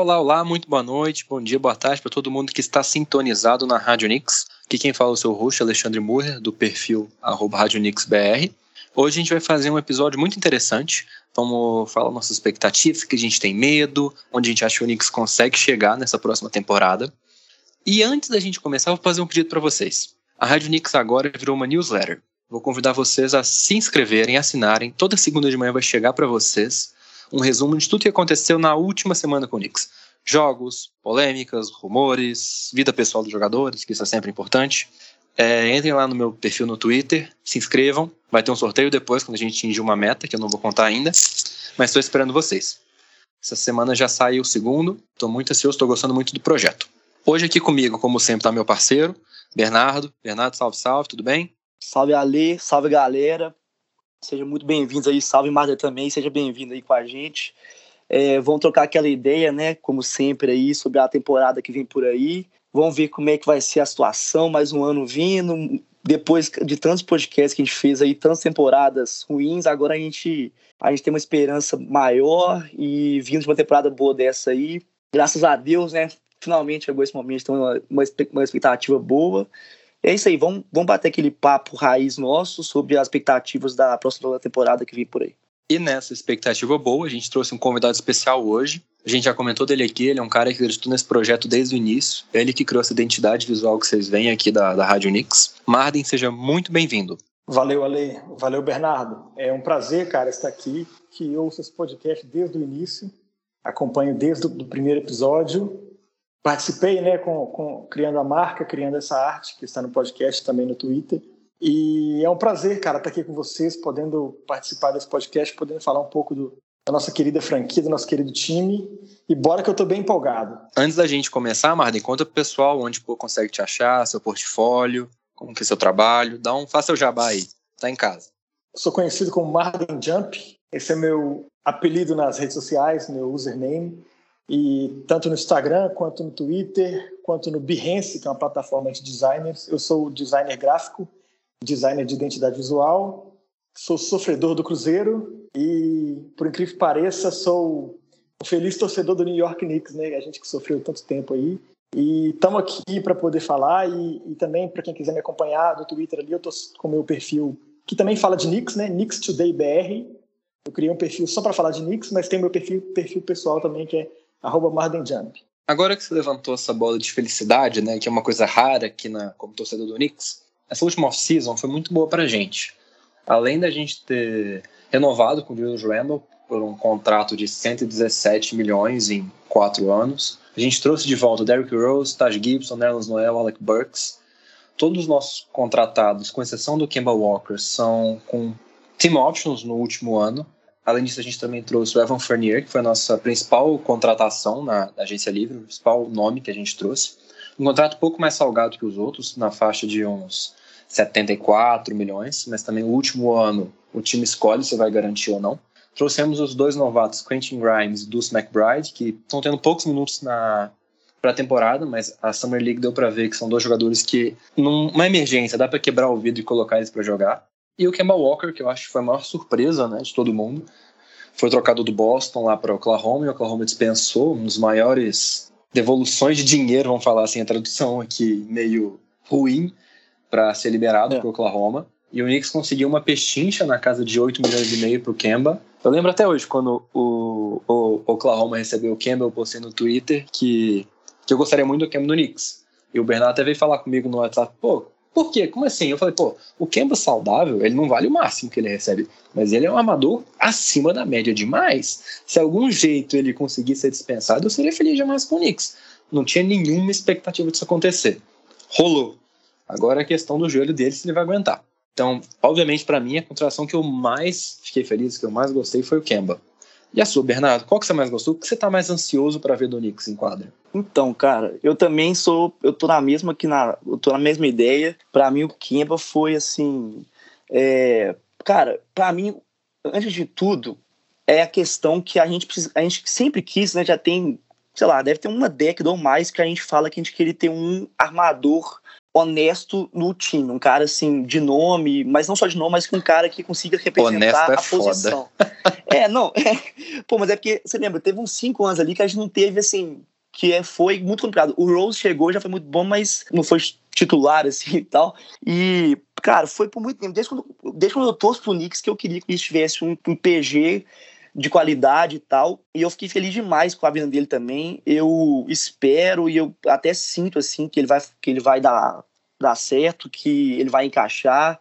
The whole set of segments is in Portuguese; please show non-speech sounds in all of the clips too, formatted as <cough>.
Olá, olá, muito boa noite, bom dia, boa tarde para todo mundo que está sintonizado na Rádio Nix. Aqui quem fala é o seu host, Alexandre Murrer, do perfil arroba RádioNixBR. Hoje a gente vai fazer um episódio muito interessante. Vamos falar nossas expectativas, que a gente tem medo, onde a gente acha que o Nix consegue chegar nessa próxima temporada. E antes da gente começar, vou fazer um pedido para vocês. A Rádio Nix agora virou uma newsletter. Vou convidar vocês a se inscreverem, assinarem. Toda segunda de manhã vai chegar para vocês um resumo de tudo que aconteceu na última semana com o Knicks. Jogos, polêmicas, rumores, vida pessoal dos jogadores, que isso é sempre importante. É, entrem lá no meu perfil no Twitter, se inscrevam. Vai ter um sorteio depois, quando a gente atingir uma meta, que eu não vou contar ainda. Mas estou esperando vocês. Essa semana já saiu o segundo. Estou muito ansioso, estou gostando muito do projeto. Hoje aqui comigo, como sempre, está meu parceiro, Bernardo. Bernardo, salve, salve, tudo bem? Salve Ale, salve galera. Sejam muito bem-vindos aí, salve Marta também, seja bem-vindo aí com a gente. É, vamos trocar aquela ideia, né, como sempre aí, sobre a temporada que vem por aí. Vamos ver como é que vai ser a situação, mais um ano vindo. Depois de tantos podcasts que a gente fez aí, tantas temporadas ruins, agora a gente, a gente tem uma esperança maior e vindo de uma temporada boa dessa aí, graças a Deus, né, finalmente chegou esse momento, então uma, uma expectativa boa. É isso aí, vamos, vamos bater aquele papo raiz nosso sobre as expectativas da próxima temporada que vem por aí. E nessa expectativa boa, a gente trouxe um convidado especial hoje. A gente já comentou dele aqui, ele é um cara que acreditou nesse projeto desde o início. Ele que criou essa identidade visual que vocês veem aqui da, da Rádio Nix. Marden, seja muito bem-vindo. Valeu, Ale. Valeu, Bernardo. É um prazer, cara, estar aqui, que ouço esse podcast desde o início. Acompanho desde o primeiro episódio participei, né, com, com, criando a marca, criando essa arte que está no podcast também no Twitter. E é um prazer, cara, estar aqui com vocês, podendo participar desse podcast, podendo falar um pouco do, da nossa querida franquia, do nosso querido time. E bora que eu estou bem empolgado. Antes da gente começar, Marden, conta pro pessoal onde pô, consegue te achar, seu portfólio, como que é seu trabalho. Dá um, faça o jabá aí, tá em casa. Sou conhecido como Marden Jump. Esse é meu apelido nas redes sociais, meu username. E tanto no Instagram, quanto no Twitter, quanto no Behance, que é uma plataforma de designers. Eu sou designer gráfico, designer de identidade visual, sou sofredor do Cruzeiro e, por incrível que pareça, sou o feliz torcedor do New York Knicks, né? A gente que sofreu tanto tempo aí. E estamos aqui para poder falar e, e também para quem quiser me acompanhar no Twitter ali, eu estou com o meu perfil que também fala de Knicks, né? Knicks Today BR. Eu criei um perfil só para falar de Knicks, mas tem meu perfil, perfil pessoal também que é arroba Marden Jump. Agora que você levantou essa bola de felicidade, né, que é uma coisa rara aqui na, como torcedor do Knicks, essa última off-season foi muito boa pra gente. Além da gente ter renovado com o Julius Randle por um contrato de 117 milhões em quatro anos, a gente trouxe de volta Derrick Rose, Taj Gibson, Nerlens Noel, Alec Burks. Todos os nossos contratados, com exceção do Kemba Walker, são com team options no último ano, Além disso, a gente também trouxe o Evan Fournier, que foi a nossa principal contratação na, na agência livre, o principal nome que a gente trouxe. Um contrato pouco mais salgado que os outros, na faixa de uns 74 milhões, mas também o último ano o time escolhe se vai garantir ou não. Trouxemos os dois novatos, Quentin Grimes e Deuce McBride, que estão tendo poucos minutos na pré-temporada, mas a Summer League deu para ver que são dois jogadores que, numa emergência, dá para quebrar o vidro e colocar eles para jogar. E o Kemba Walker, que eu acho que foi a maior surpresa né, de todo mundo, foi trocado do Boston lá para Oklahoma e o Oklahoma dispensou um dos maiores devoluções de dinheiro, vamos falar assim, a tradução aqui meio ruim, para ser liberado é. para Oklahoma. E o Knicks conseguiu uma pechincha na casa de 8 milhões e meio para o Kemba. Eu lembro até hoje, quando o, o Oklahoma recebeu o Kemba, eu postei no Twitter que, que eu gostaria muito do Kemba no Knicks. E o Bernardo até veio falar comigo no WhatsApp, pô, por quê? Como assim? Eu falei, pô, o Kemba saudável, ele não vale o máximo que ele recebe, mas ele é um amador acima da média demais. Se algum jeito ele conseguir ser dispensado, eu seria feliz demais com o Knicks. Não tinha nenhuma expectativa disso acontecer. Rolou. Agora é a questão do joelho dele, se ele vai aguentar. Então, obviamente, para mim, a contratação que eu mais fiquei feliz, que eu mais gostei, foi o Kemba. E a sua, Bernardo? Qual que você mais gostou? O que você tá mais ansioso para ver do Knicks em quadra? Então, cara, eu também sou. Eu tô na mesma que na. Eu tô na mesma ideia. Para mim, o Kemba foi assim. É, cara, para mim, antes de tudo, é a questão que a gente, precisa, a gente sempre quis, né? Já tem, sei lá, deve ter uma década ou mais que a gente fala que a gente queria ter um armador honesto no time, um cara assim de nome, mas não só de nome, mas com um cara que consiga representar é a posição. <laughs> é, não, é, pô, mas é porque você lembra, teve uns cinco anos ali que a gente não teve assim, que é, foi muito complicado. O Rose chegou, já foi muito bom, mas não foi titular assim <laughs> e tal. E cara, foi por muito tempo, desde quando, desde quando eu torço pro Knicks que eu queria que eles tivessem um, um PG de qualidade e tal. E eu fiquei feliz demais com a vinda dele também. Eu espero e eu até sinto assim que ele vai que ele vai dar dar certo, que ele vai encaixar.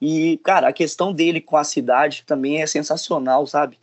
E, cara, a questão dele com a cidade também é sensacional, sabe?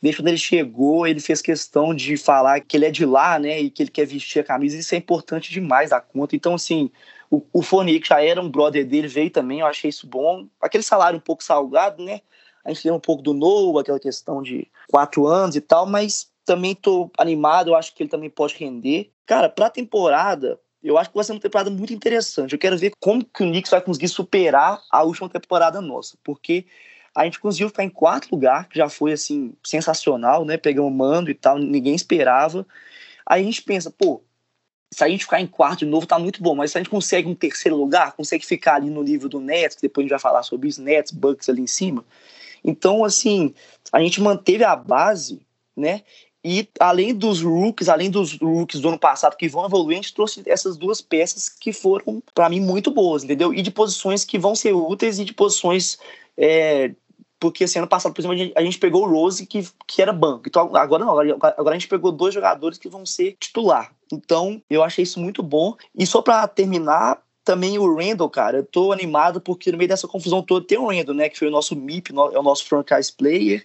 Desde quando ele chegou, ele fez questão de falar que ele é de lá, né? E que ele quer vestir a camisa. Isso é importante demais da conta. Então, assim, o, o que já era um brother dele, veio também. Eu achei isso bom. Aquele salário um pouco salgado, né? A gente lembra um pouco do Noah, aquela questão de quatro anos e tal, mas também tô animado, eu acho que ele também pode render. Cara, pra temporada, eu acho que vai ser uma temporada muito interessante. Eu quero ver como que o Knicks vai conseguir superar a última temporada nossa, porque a gente conseguiu ficar em quarto lugar, que já foi assim sensacional, né? Pegamos mando e tal, ninguém esperava. Aí a gente pensa, pô, se a gente ficar em quarto de novo, tá muito bom, mas se a gente consegue um terceiro lugar, consegue ficar ali no nível do Nets, que depois a gente vai falar sobre os Nets, Bucks ali em cima, então, assim, a gente manteve a base, né? E além dos rookies, além dos rookies do ano passado que vão evoluir, a gente trouxe essas duas peças que foram, para mim, muito boas, entendeu? E de posições que vão ser úteis e de posições. É, porque assim, ano passado, por exemplo, a gente pegou o Rose, que, que era banco. Então agora não, agora, agora a gente pegou dois jogadores que vão ser titular. Então eu achei isso muito bom. E só para terminar, também o Randall, cara, eu tô animado porque no meio dessa confusão toda tem o Randall, né? Que foi o nosso MIP, é o nosso franchise player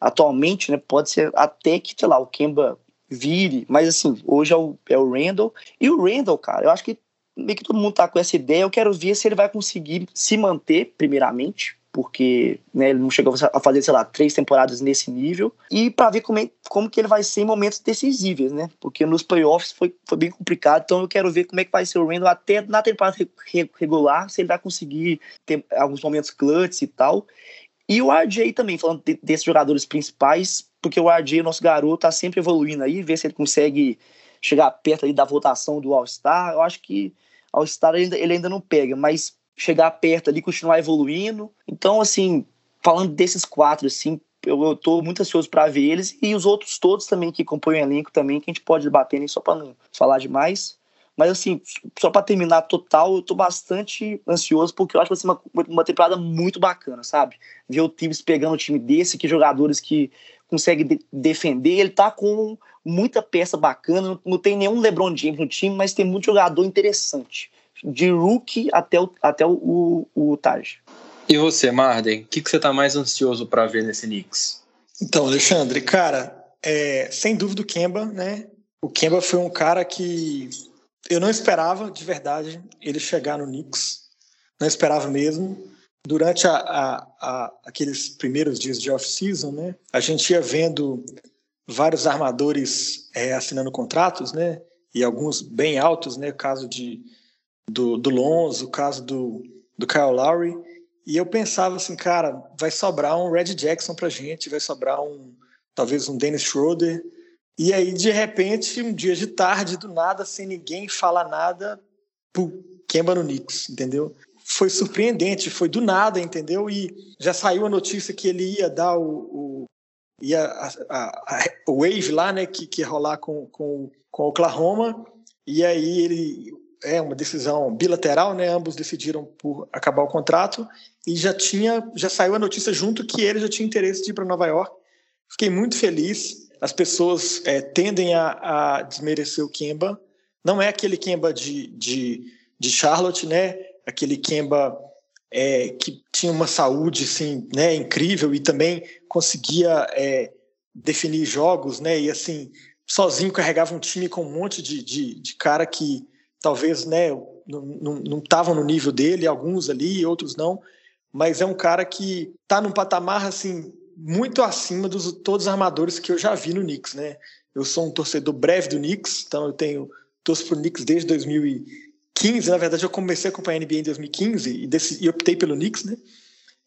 atualmente, né? Pode ser até que, sei lá, o Kemba vire, mas assim, hoje é o, é o Randall. E o Randall, cara, eu acho que meio que todo mundo tá com essa ideia. Eu quero ver se ele vai conseguir se manter, primeiramente, porque né, ele não chegou a fazer, sei lá, três temporadas nesse nível. E para ver como, é, como que ele vai ser em momentos decisivos, né? Porque nos playoffs foi, foi bem complicado. Então eu quero ver como é que vai ser o Randall até na temporada regular, se ele vai conseguir ter alguns momentos clutch e tal. E o RJ também, falando de, desses jogadores principais, porque o RJ, nosso garoto, tá sempre evoluindo aí, ver se ele consegue chegar perto aí da votação do All-Star. Eu acho que All-Star ele, ele ainda não pega, mas chegar perto ali, continuar evoluindo. Então, assim, falando desses quatro, assim, eu, tô muito ansioso para ver eles e os outros todos também que compõem o elenco também, que a gente pode debater nem só para não falar demais. Mas, assim, só para terminar total, eu tô bastante ansioso porque eu acho que vai ser uma, uma temporada muito bacana, sabe? Ver o Tibbs pegando um time desse, que jogadores que conseguem de defender. Ele tá com muita peça bacana, não, não tem nenhum LeBron James no time, mas tem muito jogador interessante de rookie até o, até o, o, o Taj. E você, Marden, o que, que você está mais ansioso para ver nesse Knicks? Então, Alexandre, cara, é, sem dúvida o Kemba, né? O Kemba foi um cara que eu não esperava, de verdade, ele chegar no Knicks. Não esperava mesmo. Durante a, a, a, aqueles primeiros dias de off-season, né? A gente ia vendo vários armadores é, assinando contratos, né? E alguns bem altos, né? O caso de do, do Lonzo, o caso do, do Kyle Lowry. E eu pensava assim, cara, vai sobrar um Red Jackson pra gente, vai sobrar um talvez um Dennis Schroeder. E aí, de repente, um dia de tarde, do nada, sem ninguém falar nada, pô, Kemba no Knicks, entendeu? Foi surpreendente, foi do nada, entendeu? E já saiu a notícia que ele ia dar o, o ia a, a, a, wave lá, né, que, que ia rolar com, com, com Oklahoma, e aí ele é uma decisão bilateral, né? Ambos decidiram por acabar o contrato e já tinha, já saiu a notícia junto que ele já tinha interesse de ir para Nova York. Fiquei muito feliz. As pessoas é, tendem a, a, desmerecer o Kemba. Não é aquele Kemba de, de, de Charlotte, né? Aquele Kemba é, que tinha uma saúde assim, né? Incrível e também conseguia é, definir jogos, né? E assim sozinho carregava um time com um monte de, de, de cara que talvez né, não estavam no nível dele, alguns ali, outros não, mas é um cara que está num patamar assim muito acima dos todos os armadores que eu já vi no Knicks, né? Eu sou um torcedor breve do Knicks, então eu tenho torço pro Knicks desde 2015. Na verdade, eu comecei a acompanhar a NBA em 2015 e, decidi, e optei pelo Knicks, né?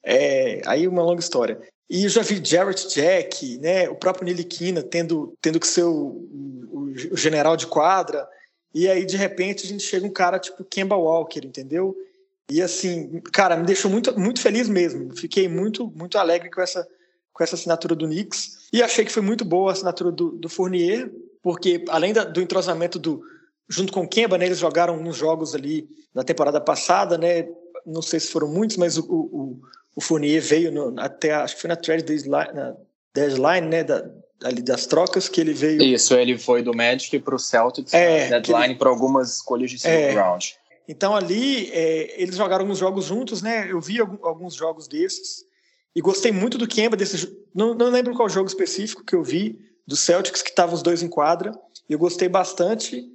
É, aí uma longa história. E eu já vi Jarrett Jack, né? O próprio Nili Kina tendo tendo que ser o, o, o general de quadra. E aí de repente a gente chega um cara tipo Kemba Walker, entendeu? E assim, cara, me deixou muito, muito feliz mesmo. Fiquei muito, muito alegre com essa, com essa assinatura do Knicks. E achei que foi muito boa a assinatura do, do Fournier, porque além da, do entrosamento do junto com o Kemba, né, eles jogaram uns jogos ali na temporada passada, né? Não sei se foram muitos, mas o, o, o Fournier veio no, até acho que foi na trade deadline, na deadline né, da, ali das trocas que ele veio. Isso, ele foi do Magic para o Celtics, é, deadline ele... para algumas escolhas de segundo é, round. Então ali é, eles jogaram alguns jogos juntos, né? Eu vi alguns jogos desses e gostei muito do Kemba desse. Não, não lembro qual jogo específico que eu vi do Celtics que estavam os dois em quadra. E eu gostei bastante.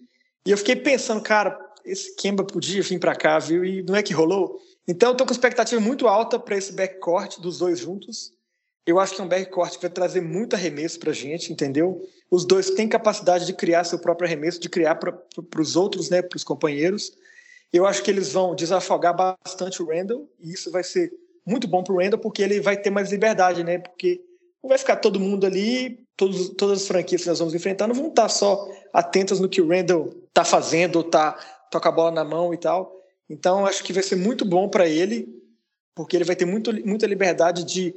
E eu fiquei pensando, cara, esse Kemba podia vir para cá, viu? E não é que rolou. Então eu tô com expectativa muito alta para esse backcourt dos dois juntos. Eu acho que é um backcourt que vai trazer muito arremesso para a gente, entendeu? Os dois têm capacidade de criar seu próprio arremesso, de criar para os outros, né, para os companheiros. Eu acho que eles vão desafogar bastante o Randall, e isso vai ser muito bom para o Randall, porque ele vai ter mais liberdade, né? Porque não vai ficar todo mundo ali, todos, todas as franquias que nós vamos enfrentar não vão estar só atentas no que o Randall está fazendo, ou tá, toca a bola na mão e tal. Então, acho que vai ser muito bom para ele, porque ele vai ter muito, muita liberdade de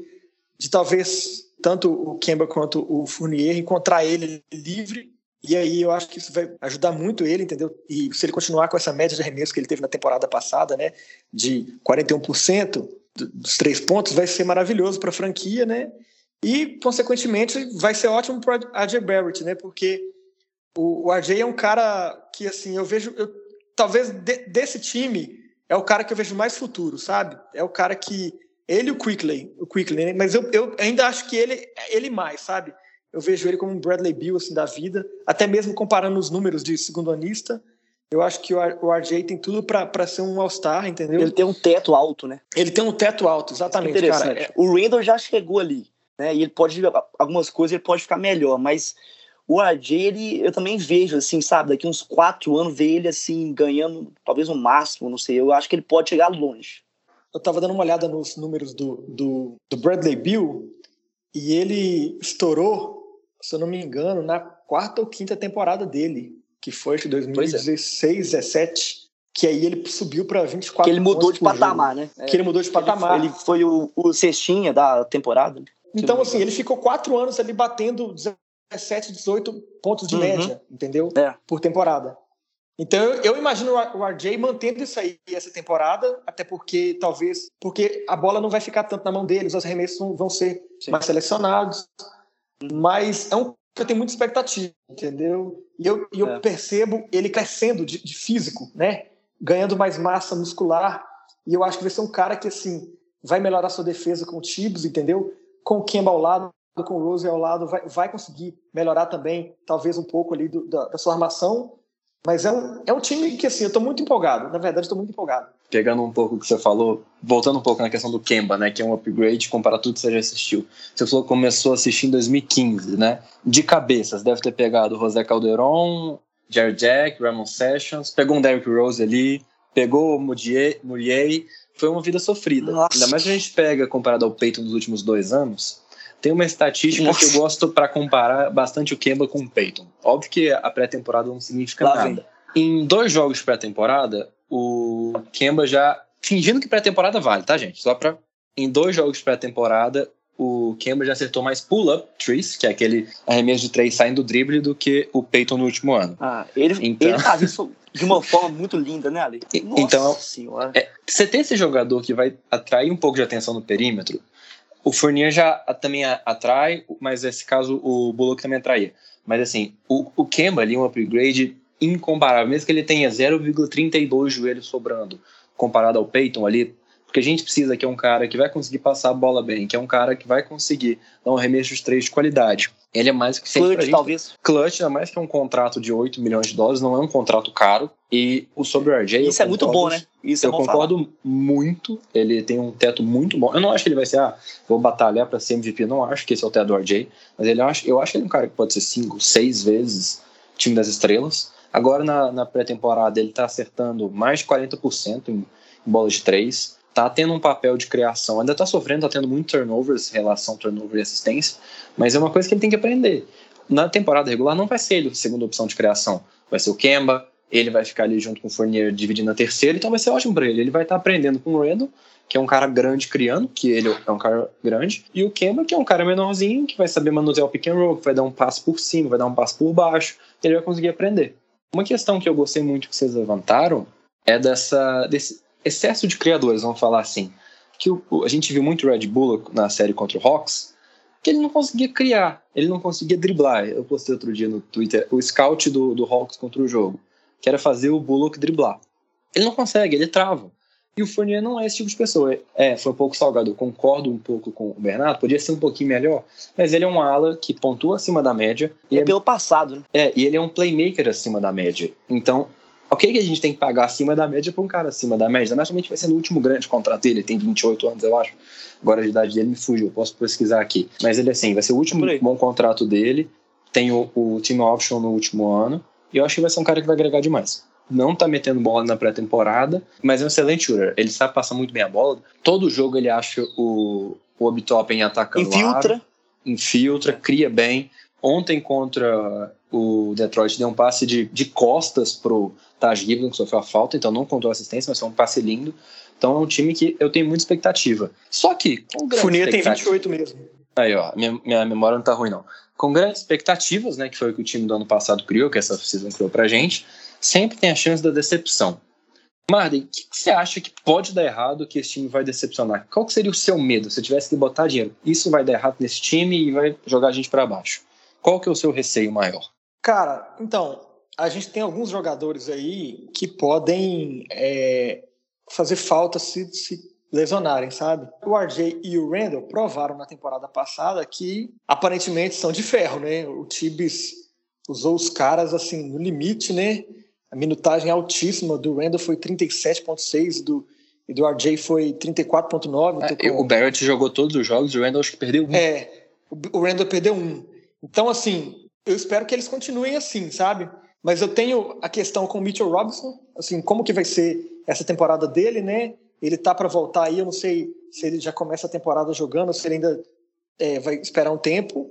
de talvez tanto o Kemba quanto o Fournier encontrar ele livre e aí eu acho que isso vai ajudar muito ele, entendeu? E se ele continuar com essa média de arremesso que ele teve na temporada passada, né, de 41% dos três pontos, vai ser maravilhoso para a franquia, né? E consequentemente vai ser ótimo para AJ Barrett, né? Porque o, AJ é um cara que assim eu vejo, eu, talvez de, desse time é o cara que eu vejo mais futuro, sabe? É o cara que ele e o Quickly, o Quickly, né? mas eu, eu ainda acho que ele ele mais, sabe? Eu vejo ele como um Bradley Bill assim da vida, até mesmo comparando os números de segundo anista. Eu acho que o RJ tem tudo para ser um All-Star, entendeu? Ele tem um teto alto, né? Ele tem um teto alto, exatamente. Interessante. Cara. O Randall já chegou ali, né? E ele pode algumas coisas ele pode ficar melhor, mas o RJ, ele, eu também vejo, assim, sabe, daqui uns quatro anos, ver ele, assim, ganhando talvez o um máximo, não sei, eu acho que ele pode chegar longe eu estava dando uma olhada nos números do, do, do, Bradley Bill e ele estourou, se eu não me engano, na quarta ou quinta temporada dele, que foi de 2016, 17, que aí ele subiu para 24 Que ele mudou de patamar, jogo. né? Que ele mudou de patamar. Ele, ele foi o, o cestinha da temporada. Então, assim, ele ficou quatro anos ali batendo 17, 18 pontos de uhum. média, entendeu? É. Por temporada. Então eu, eu, imagino o RJ mantendo isso aí essa temporada, até porque talvez porque a bola não vai ficar tanto na mão deles, os arremessos vão ser Sim. mais selecionados. Mas é um que eu tenho muita expectativa, entendeu? E eu, eu é. percebo ele crescendo de, de, físico, né? Ganhando mais massa muscular. E eu acho que vai ser um cara que assim vai melhorar sua defesa com o Tibbs, entendeu? Com o Kemba ao lado, com o Rose ao lado, vai, vai conseguir melhorar também, talvez um pouco ali do, da, da sua armação mas é um, é um time que, assim, eu estou muito empolgado. Na verdade, estou muito empolgado. Pegando um pouco o que você falou, voltando um pouco na questão do Kemba, né? Que é um upgrade comparado a tudo que você já assistiu. Você falou que começou a assistir em 2015, né? De cabeças, deve ter pegado José Calderon, Jared Jack, Ramon Sessions, pegou um Derrick Rose ali, pegou o Mudier, foi uma vida sofrida. Nossa. Ainda mais que a gente pega comparado ao peito dos últimos dois anos, tem uma estatística Nossa. que eu gosto para comparar bastante o Kemba com o Peyton. Óbvio que a pré-temporada não significa Lá nada. Vem. Em dois jogos de pré-temporada, o Kemba já. Fingindo que pré-temporada vale, tá, gente? Só pra. Em dois jogos de pré-temporada, o Kemba já acertou mais pull-up trees, que é aquele arremesso de três saindo do drible, do que o Peyton no último ano. Ah, ele, então... ele faz isso de uma forma muito linda, né, Ali? Nossa então, senhora. É, você tem esse jogador que vai atrair um pouco de atenção no perímetro, o Fournier já também atrai, mas nesse caso o Bullock também atraía. Mas assim, o, o Kemba ali um upgrade incomparável, mesmo que ele tenha 0,32 joelhos sobrando, comparado ao Peyton ali, porque a gente precisa que é um cara que vai conseguir passar a bola bem, que é um cara que vai conseguir dar um arremesso de três de qualidade. Ele é mais que sempre Clutch, talvez. Clutch, ainda mais que é um contrato de 8 milhões de dólares, não é um contrato caro. E o sobre o RJ. Isso é muito bom, né? Isso eu é concordo falar. muito. Ele tem um teto muito bom. Eu não acho que ele vai ser, ah, vou batalhar para ser MVP. Não acho que esse é o teto do RJ. Mas ele acho, eu acho que ele é um cara que pode ser 5, 6 vezes time das estrelas. Agora na, na pré-temporada ele tá acertando mais de 40% em, em bola de 3 tá tendo um papel de criação, ainda tá sofrendo, tá tendo muito turnovers, relação turnover e assistência, mas é uma coisa que ele tem que aprender. Na temporada regular não vai ser ele a segunda opção de criação, vai ser o Kemba, ele vai ficar ali junto com o Fournier dividindo a terceira, então vai ser ótimo para ele. Ele vai estar tá aprendendo com o Randall, que é um cara grande criando, que ele é um cara grande, e o Kemba, que é um cara menorzinho, que vai saber manusear o pick and roll, que vai dar um passo por cima, vai dar um passo por baixo, ele vai conseguir aprender. Uma questão que eu gostei muito que vocês levantaram é dessa, desse excesso de criadores, vamos falar assim. Que o, a gente viu muito Red Bull na série contra o Hawks, que ele não conseguia criar, ele não conseguia driblar. Eu postei outro dia no Twitter o scout do, do Hawks contra o jogo, que era fazer o Bullock driblar. Ele não consegue, ele trava. E o Fournier não é esse tipo de pessoa. É, foi um pouco salgado. Eu concordo um pouco com o Bernardo, podia ser um pouquinho melhor, mas ele é um ala que pontua acima da média. E é, é pelo passado, né? É, e ele é um playmaker acima da média. Então, ok que a gente tem que pagar acima da média para um cara acima da média. Naturalmente vai ser no último grande contrato dele, ele tem 28 anos, eu acho. Agora a idade dele me fugiu, posso pesquisar aqui. Mas ele, assim, vai ser o último bom contrato dele, tem o, o team option no último ano, e eu acho que vai ser um cara que vai agregar demais. Não tá metendo bola na pré-temporada, mas é um excelente shooter. Ele sabe passar muito bem a bola. Todo jogo ele acha o, o Obitoppen atacando Infiltra. infiltra, cria bem. Ontem contra o Detroit deu um passe de, de costas pro Taj Gibson, que sofreu a falta, então não contou assistência, mas foi um passe lindo. Então é um time que eu tenho muita expectativa. Só que, com grande Funia tem 28 mesmo. Aí, ó, minha, minha memória não tá ruim, não. Com grandes expectativas, né, que foi o que o time do ano passado criou, que essa season criou pra gente, sempre tem a chance da decepção. Marden, o que, que, você acha que pode dar errado que esse time vai decepcionar? Qual que seria o seu medo se tivesse que botar dinheiro? Isso vai dar errado nesse time e vai jogar a gente para baixo. Qual que é o seu receio maior? Cara, então, a gente tem alguns jogadores aí que podem é, fazer falta se, se lesionarem, sabe? O RJ e o Randall provaram na temporada passada que aparentemente são de ferro, né? O Tibbs usou os caras assim no limite, né? A minutagem altíssima do Randall foi 37.6 do e do RJ foi 34.9. É, com... O Barrett jogou todos os jogos, o Randall acho que perdeu um. É, o Randall perdeu um. Então, assim, eu espero que eles continuem assim, sabe? Mas eu tenho a questão com o Mitchell Robinson, assim, como que vai ser essa temporada dele, né? Ele tá para voltar aí, eu não sei se ele já começa a temporada jogando, se ele ainda é, vai esperar um tempo,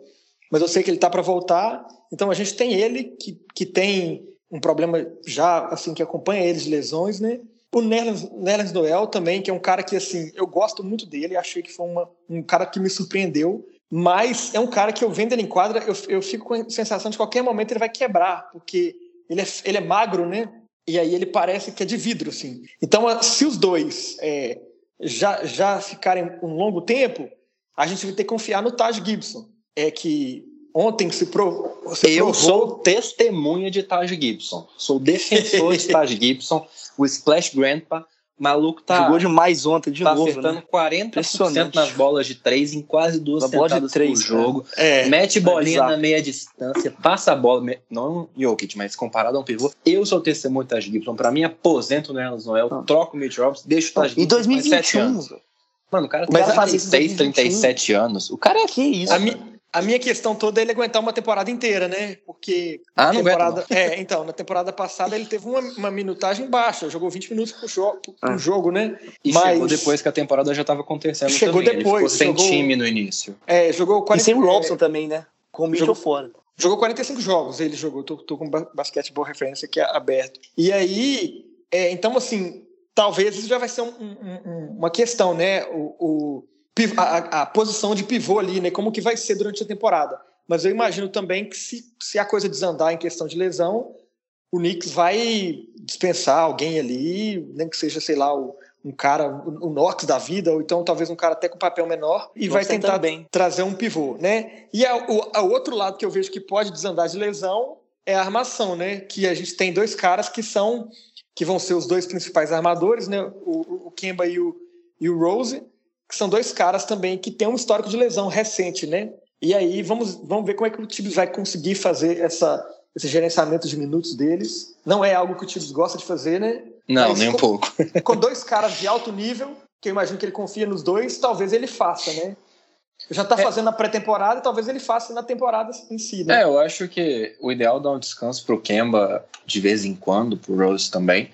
mas eu sei que ele tá para voltar. Então a gente tem ele que, que tem um problema já assim que acompanha ele de lesões, né? O Nerlens Noel também, que é um cara que assim eu gosto muito dele, achei que foi uma, um cara que me surpreendeu, mas é um cara que eu vendo ele em quadra, eu, eu fico com a sensação de que qualquer momento ele vai quebrar, porque ele é, ele é magro, né? E aí ele parece que é de vidro, assim. Então, se os dois é, já, já ficarem um longo tempo, a gente vai ter que confiar no Taj Gibson. É que ontem se, pro, se Eu provou... sou testemunha de Taj Gibson. Sou defensor de <laughs> Taj Gibson, o Splash Grandpa. Maluco tá. Jogou demais ontem de tá novo. Acertando né? 40% nas bolas de três em quase duas Uma bola de três, por jogo. É, mete bolinha é na meia distância, passa a bola. Não Jokic, mas comparado a um pivô. Eu sou testemunho do Taj Gibson. Pra mim, aposento no Elas Noel, ah. troco o Mitch Robinson, deixo o Taj Gibson. Em 2021. Anos. Mano, o cara tem 36, 37 anos. O cara é. Que isso? A, mi, a minha questão toda é ele aguentar uma temporada inteira, né? Porque. Ah, não temporada, aguenta, É, então, na temporada passada ele teve uma, uma minutagem baixa, jogou 20 minutos por, jo por ah. jogo, né? E Mas... chegou depois que a temporada já estava acontecendo. Chegou também. depois. Ele ficou sem jogou... time no início. É, jogou 40... E sem o Robson também, né? Com o Mitchell fora. Jogou 45 jogos, ele jogou. Tô, tô com basquetebol referência aqui aberto. E aí, é, então, assim, talvez isso já vai ser um, um, uma questão, né? O, o a, a, posição de pivô ali, né? Como que vai ser durante a temporada. Mas eu imagino também que se, se a coisa desandar em questão de lesão, o Knicks vai dispensar alguém ali, nem que seja, sei lá, o, um cara, o Knox da vida, ou então talvez um cara até com papel menor, e Você vai tentar também. trazer um pivô, né? E a, o a outro lado que eu vejo que pode desandar de lesão é a armação, né? Que a gente tem dois caras que são que vão ser os dois principais armadores, né? O, o Kemba e o, e o Rose, que são dois caras também que têm um histórico de lesão recente, né? E aí vamos, vamos ver como é que o Tibbs vai conseguir fazer essa, esse gerenciamento de minutos deles. Não é algo que o Tibbs gosta de fazer, né? Não, Mas nem com, um pouco. <laughs> com dois caras de alto nível, que eu imagino que ele confia nos dois, talvez ele faça, né? Já está é. fazendo na pré-temporada, talvez ele faça na temporada em si, né? É, eu acho que o ideal é dar um descanso pro Kemba de vez em quando, pro Rose também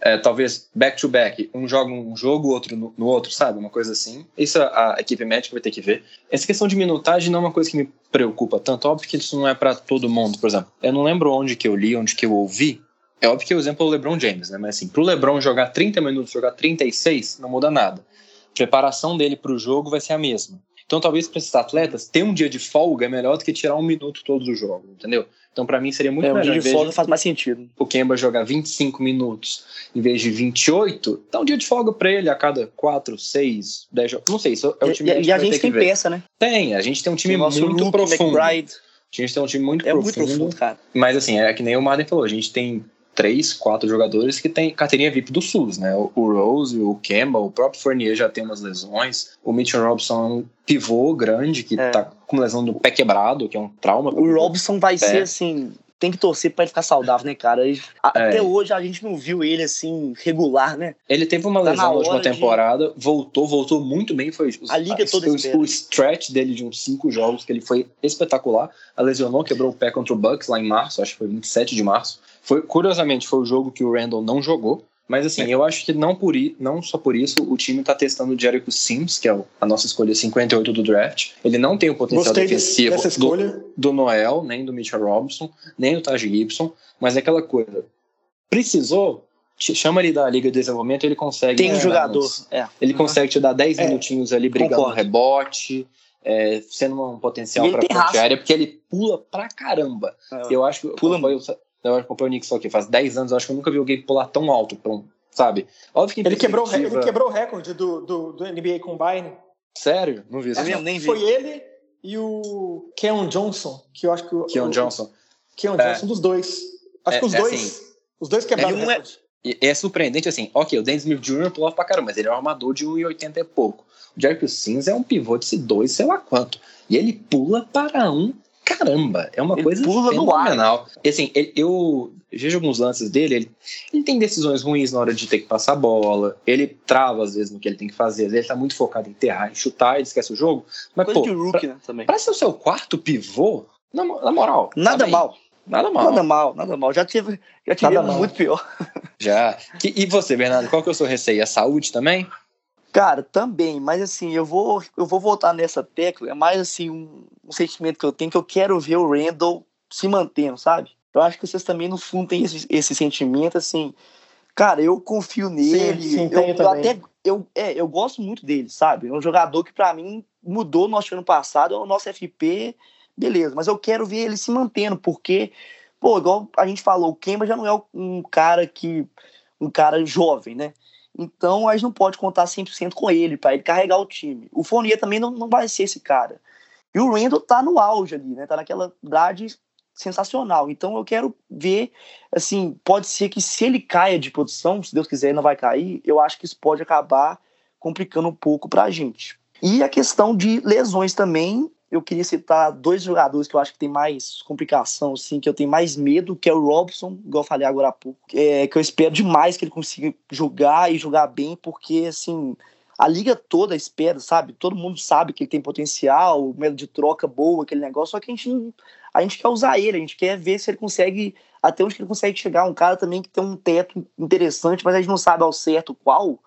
é, talvez back-to-back, um joga um jogo, outro no, no, outro, sabe? Uma coisa assim. Isso a, a, equipe médica vai ter que ver. Essa questão de minutagem não é uma coisa que me preocupa tanto. Óbvio que isso não é para todo mundo, por exemplo. Eu não lembro onde que eu li, onde que eu ouvi, É óbvio que o exemplo é o LeBron James, né? Mas assim, pro LeBron jogar 30 minutos, jogar 36, não muda nada. A preparação dele para o jogo vai ser a mesma. Então, talvez para esses atletas, ter um dia de folga é melhor do que tirar um minuto todos os jogos, entendeu? Então, para mim, seria muito é, um melhor. dia de folga faz mais sentido. O Kemba jogar 25 minutos em vez de 28, dá um dia de folga para ele a cada 4, 6, 10 jogos. Não sei, isso é o time E, e, e a gente tem peça, né? Tem, a gente tem um time muito Luke, profundo. McBride. A gente tem um time muito é profundo. Muito profundo cara. Mas assim, é que nem o Madden falou, a gente tem três, quatro jogadores que tem carteirinha VIP do SUS, né? O Rose, o Campbell, o próprio Fournier já tem umas lesões. O Mitchell Robson é um pivô grande que é. tá com lesão do pé quebrado, que é um trauma. O Robson vai ser assim, tem que torcer para ele ficar saudável, né, cara? Até é. hoje a gente não viu ele assim regular, né? Ele teve uma tá lesão na última temporada, de... voltou, voltou muito bem, foi a liga toda o, o stretch dele de uns cinco jogos que ele foi espetacular. A lesionou, quebrou o pé contra o Bucks lá em março, acho que foi 27 de março. Foi, curiosamente, foi o jogo que o Randall não jogou. Mas assim, é. eu acho que não, por, não só por isso o time está testando o Jericho Sims, que é a nossa escolha 58 do draft. Ele não tem o potencial Gostei defensivo do, do, Noel, nem do Mitchell Robinson, nem do Taj Gibson, mas é aquela coisa. Precisou, chama ele da Liga de Desenvolvimento, ele consegue. Tem um jogador. É. Ele uhum. consegue te dar 10 é. minutinhos ali brigando Concordo. rebote. É, sendo um potencial para ponte aérea, porque ele pula pra caramba. É. Eu acho que pula foi, eu acompanho o Knicks aqui faz 10 anos, eu acho que eu nunca vi alguém pular tão alto um, sabe? Óbvio que ele quebrou, ele quebrou o recorde do, do, do NBA Combine. Sério? Não vi isso. Eu nem vi. Foi ele e o Keon Johnson, que eu acho que o Keon Johnson. Keon é. Johnson dos dois. Acho é, que os é dois, assim, os dois quebraram o recorde. É, é surpreendente assim, ok, o Dennis Smith Jr. pulava pra caramba, mas ele é um armador de 1,80 e pouco. O Jerry Sims é um pivô de 2, sei lá quanto. E ele pula para um caramba, é uma ele coisa pula fenomenal. E, assim, ele, eu vejo alguns lances dele, ele, ele tem decisões ruins na hora de ter que passar a bola, ele trava às vezes no que ele tem que fazer, às vezes ele tá muito focado em enterrar, em chutar, ele esquece o jogo. Mas, coisa pô, de rookie, pra, né, também. pra ser o seu quarto pivô, na, na moral. Nada tá mal. Nada mal. Nada mal, nada mal. Já tive, já tive muito pior. Já. e você, Bernardo, qual que é o seu receio? A saúde também? Cara, também, mas assim, eu vou, eu vou voltar nessa tecla, é mais assim um, um, sentimento que eu tenho que eu quero ver o Randall se mantendo, sabe? Eu acho que vocês também no fundo têm esse, esse sentimento, assim, cara, eu confio nele, sim, sim, eu, eu até eu, é, eu gosto muito dele, sabe? É um jogador que para mim mudou o nosso ano passado, é o nosso FP, beleza, mas eu quero ver ele se mantendo, porque, pô, igual a gente falou, o Kemba já não é um cara que um cara jovem, né? Então a gente não pode contar 100% com ele para ele carregar o time. O Fournier também não, não vai ser esse cara. E o Randall tá no auge ali, né? Tá naquela idade sensacional. Então eu quero ver, assim, pode ser que se ele caia de produção, se Deus quiser, ele não vai cair, eu acho que isso pode acabar complicando um pouco pra gente. E a questão de lesões também, eu queria citar dois jogadores que eu acho que tem mais complicação, assim, que eu tenho mais medo, que é o Robson, igual eu falei agora há pouco, é, que eu espero demais que ele consiga jogar e jogar bem, porque, assim, a liga toda espera, sabe? Todo mundo sabe que ele tem potencial, medo de troca boa, aquele negócio, só que a gente, a gente quer usar ele, a gente quer ver se ele consegue, até onde ele consegue chegar. Um cara também que tem um teto interessante, mas a gente não sabe ao certo qual.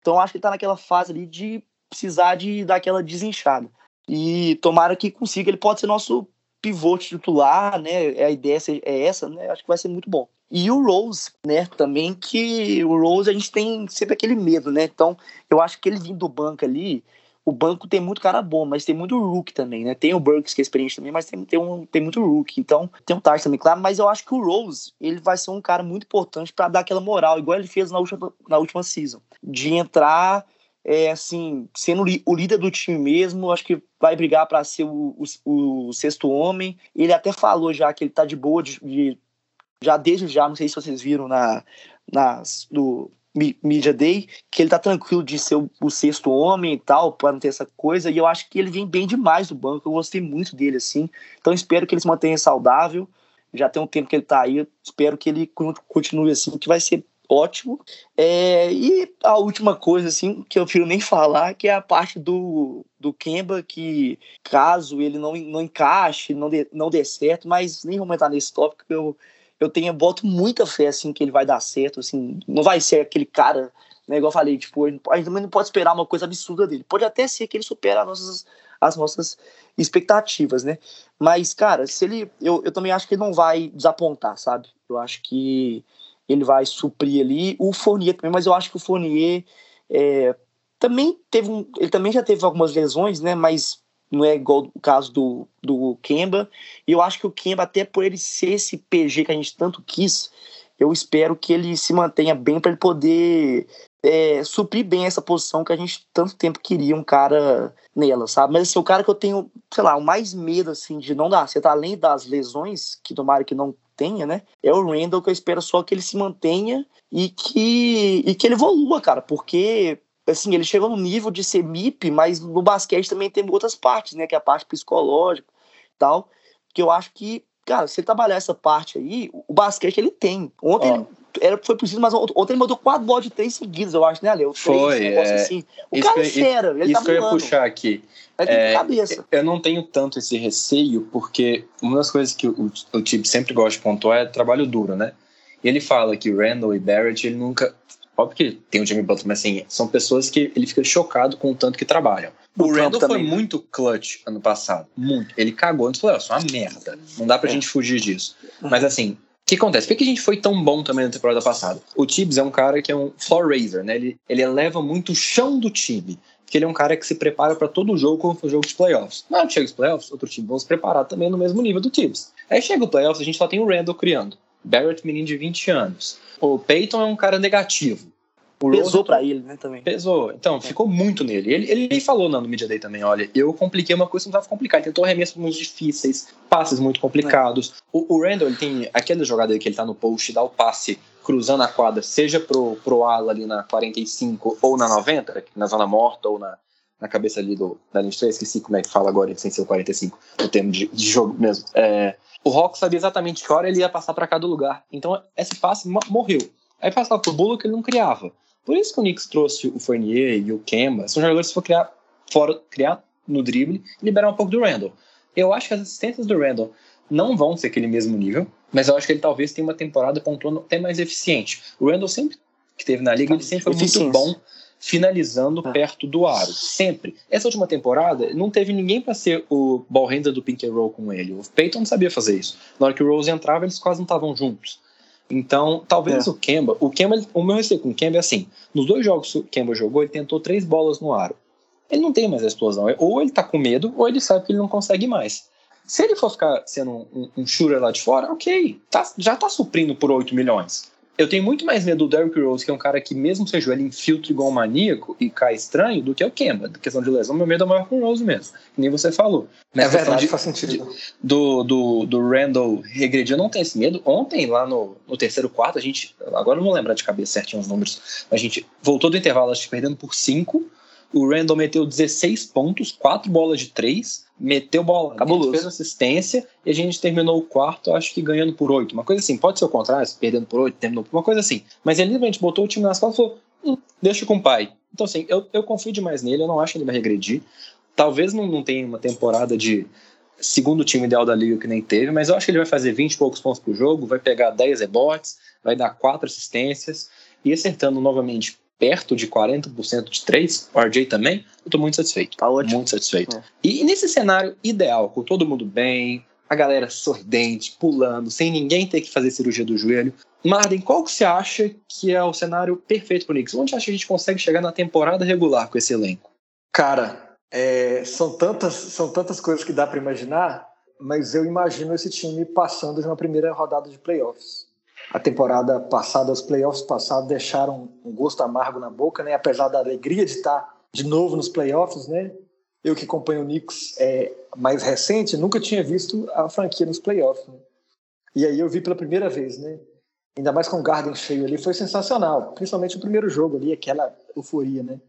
Então acho que ele tá naquela fase ali de precisar de dar aquela desinchada. E tomara que consiga. Ele pode ser nosso pivô titular, né? A ideia é essa, né? Acho que vai ser muito bom. E o Rose, né? Também que o Rose a gente tem sempre aquele medo, né? Então eu acho que ele vindo do banco ali, o banco tem muito cara bom, mas tem muito Rook também, né? Tem o Burks que é experiente também, mas tem, tem, um, tem muito Rook. Então tem um Tars também, claro. Mas eu acho que o Rose ele vai ser um cara muito importante para dar aquela moral, igual ele fez na última, na última season, de entrar é, assim, sendo o líder do time mesmo, acho que vai brigar para ser o, o, o, sexto homem. Ele até falou já que ele tá de boa, de, de, já desde já, não sei se vocês viram na, nas, no Media Day, que ele tá tranquilo de ser o, o sexto homem e tal, para não ter essa coisa. E eu acho que ele vem bem demais do banco, eu gostei muito dele, assim. Então espero que ele se mantenha saudável. Já tem um tempo que ele tá aí, espero que ele continue assim, que vai ser ótimo. É, e a última coisa, assim, que eu prefiro nem falar, que é a parte do, do Kemba, que caso ele não, não encaixe, não dê, não dê certo, mas nem vou entrar nesse tópico, eu, eu tenho, boto muita fé, assim, que ele vai dar certo, assim, não vai ser aquele cara, né, igual eu falei, tipo, a gente também não pode esperar uma coisa absurda dele. Pode até ser que ele supere as nossas, as nossas expectativas, né? Mas, cara, se ele. Eu, eu também acho que ele não vai desapontar, sabe? Eu acho que ele vai suprir ali. O Fournier também, mas eu acho que o Fournier é, também teve um, ele também já teve algumas lesões, né? Mas não é igual o caso do, do Kemba. E eu acho que o Kemba, até por ele ser esse PG que a gente tanto quis, eu espero que ele se mantenha bem para ele poder é, suprir bem essa posição que a gente tanto tempo queria um cara nela, sabe? Mas assim, o cara que eu tenho, sei lá, o mais medo assim de não dar certo, além das lesões, que tomara que não tenha, né? É o Randall que eu espero só que ele se mantenha e que e que ele evolua, cara, porque assim, ele chegou no nível de ser MIP, mas no basquete também tem outras partes, né, que é a parte psicológica e tal, que eu acho que Cara, se ele trabalhar essa parte aí, o basquete ele tem. Ontem ele, era, foi preciso, mas ontem ele mandou quatro bolas de três seguidas, eu acho, né, Ale? Foi. É... Assim. O cara fera, ele isso tá que eu ia puxar aqui. É, cabeça. Eu não tenho tanto esse receio, porque uma das coisas que o, o Tib sempre gosta de pontuar é trabalho duro, né? E ele fala que Randall e Barrett, ele nunca. Óbvio que tem o Jimmy Butler, mas assim, são pessoas que ele fica chocado com o tanto que trabalham. O, o Randall foi né? muito clutch ano passado. Muito. Ele cagou nos playoffs. Uma merda. Não dá pra é. gente fugir disso. Uhum. Mas assim, que acontece? Por que a gente foi tão bom também na temporada passada? O Tibbs é um cara que é um floor raiser, né? Ele, ele eleva muito o chão do time. Porque ele é um cara que se prepara para todo jogo como foi o jogo de playoffs. Mas chega os playoffs, outro time vão se preparar também no mesmo nível do Tibbs. Aí chega o playoffs, a gente só tem o Randall criando. Barrett, menino de 20 anos. O Peyton é um cara negativo. Pesou para ele, né, também. Pesou. Então, é. ficou muito nele. Ele, ele falou no Media Day também, olha, eu compliquei uma coisa que não estava complicada. Tentou arremessos muito difíceis, passes muito complicados. É. O, o Randall, ele tem aquela jogada que ele tá no post, dá o passe cruzando a quadra, seja pro, pro ala ali na 45 ou na 90, na zona morta ou na, na cabeça ali do, da linha 3, esqueci como é que fala agora, sem ser o 45, no termo de, de jogo mesmo. É, o Rock sabia exatamente que hora ele ia passar para cada lugar. Então, esse passe morreu. Aí passava pro Bullock, ele não criava. Por isso que o Knicks trouxe o Fournier e o Kemba. São jogadores que for criar, fora, criar no drible e liberar um pouco do Randall. Eu acho que as assistências do Randall não vão ser aquele mesmo nível, mas eu acho que ele talvez tenha uma temporada pontuando até mais eficiente. O Randall sempre que teve na liga, ele sempre foi muito bom finalizando ah. perto do aro, sempre. Essa última temporada, não teve ninguém para ser o ball handler do pick and roll com ele. O Peyton não sabia fazer isso. Na hora que o Rose entrava, eles quase não estavam juntos. Então, talvez é. o Kemba, o Kemba, o meu receio com o Kemba é assim, nos dois jogos que o Kemba jogou, ele tentou três bolas no aro. Ele não tem mais a explosão, ou ele tá com medo, ou ele sabe que ele não consegue mais. Se ele for ficar sendo um, um, um shooter lá de fora, ok, tá, já tá suprindo por 8 milhões eu tenho muito mais medo do Derrick Rose, que é um cara que, mesmo seja ele infiltra igual um maníaco e cai estranho, do que o Kemba. Da questão de lesão, meu medo é maior com o Rose mesmo, que nem você falou. Mas é verdade, de, faz sentido. De, do, do, do Randall regredir, eu não tenho esse medo. Ontem, lá no, no terceiro quarto, a gente, agora eu não vou lembrar de cabeça certinho os números, a gente voltou do intervalo, acho que perdendo por 5, o Randall meteu 16 pontos, 4 bolas de 3, meteu bola, Cabuloso. fez assistência e a gente terminou o quarto, acho que ganhando por 8. Uma coisa assim, pode ser o contrário, perdendo por 8, terminou por uma coisa assim. Mas ele simplesmente botou o time nas costas e falou: hum, deixa com o pai. Então, assim, eu, eu confio demais nele, eu não acho que ele vai regredir. Talvez não, não tenha uma temporada de segundo time ideal da liga que nem teve, mas eu acho que ele vai fazer 20 e poucos pontos por jogo, vai pegar 10 rebotes, vai dar 4 assistências e acertando novamente perto de 40% de três, o RJ também, eu tô muito satisfeito. Tá ótimo. Muito satisfeito. É. E, e, nesse cenário ideal, com todo mundo bem, a galera sorridente, pulando, sem ninguém ter que fazer cirurgia do joelho, Marden, qual que você acha que é o cenário perfeito pro Knicks? Onde acha que a gente consegue chegar na temporada regular com esse elenco? Cara, é, são, tantas, são tantas coisas que dá para imaginar, mas eu imagino esse time passando de uma primeira rodada de playoffs a temporada passada, os playoffs passados deixaram um gosto amargo na boca, né? Apesar da alegria de estar de novo nos playoffs, né? Eu que acompanho o Knicks é, mais recente, nunca tinha visto a franquia nos playoffs. Né? E aí eu vi pela primeira vez, né? Ainda mais com o Garden cheio ali, foi sensacional. Principalmente o primeiro jogo ali, aquela euforia, né?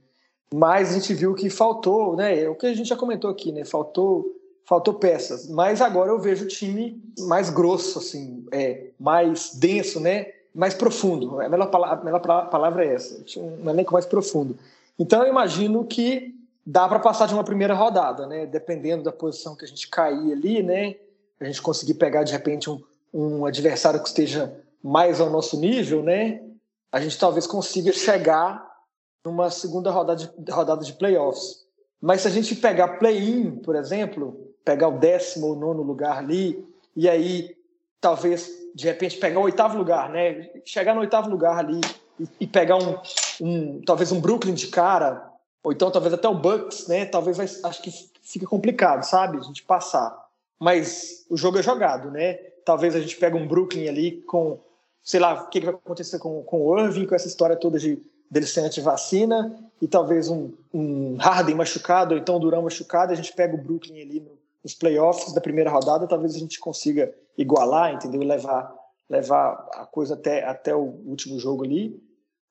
Mas a gente viu que faltou, né? É o que a gente já comentou aqui, né? Faltou faltou peças. Mas agora eu vejo o time mais grosso, assim, é, mais denso, né? Mais profundo. A melhor palavra, a melhor palavra é essa. Um elenco mais profundo. Então eu imagino que dá para passar de uma primeira rodada, né? Dependendo da posição que a gente cair ali, né? A gente conseguir pegar de repente um, um adversário que esteja mais ao nosso nível, né? A gente talvez consiga chegar numa segunda rodada de, rodada de playoffs. Mas se a gente pegar play-in, por exemplo, pegar o décimo ou nono lugar ali, e aí talvez de repente pegar o oitavo lugar, né? Chegar no oitavo lugar ali e, e pegar um, um, talvez um Brooklyn de cara, ou então talvez até o Bucks, né? Talvez vai, acho que fica complicado, sabe? A gente passar. Mas o jogo é jogado, né? Talvez a gente pegue um Brooklyn ali com, sei lá, o que, que vai acontecer com, com o Irving, com essa história toda de dele ser anti-vacina, e talvez um, um Harden machucado, ou então um Durão machucado, a gente pega o Brooklyn ali no, nos playoffs da primeira rodada, talvez a gente consiga igualar, entendeu? Levar, levar a coisa até, até o último jogo ali.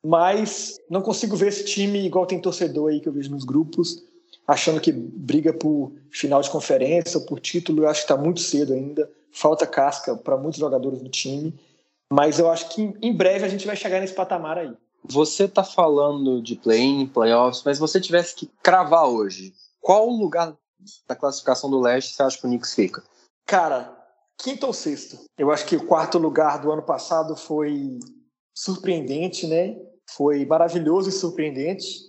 Mas não consigo ver esse time igual tem torcedor aí que eu vejo nos grupos, achando que briga por final de conferência ou por título. Eu acho que está muito cedo ainda. Falta casca para muitos jogadores do time. Mas eu acho que em breve a gente vai chegar nesse patamar aí. Você está falando de play-in, playoffs, mas você tivesse que cravar hoje, qual lugar da classificação do leste você acha que o Knicks fica? Cara, quinto ou sexto. Eu acho que o quarto lugar do ano passado foi surpreendente, né? Foi maravilhoso e surpreendente.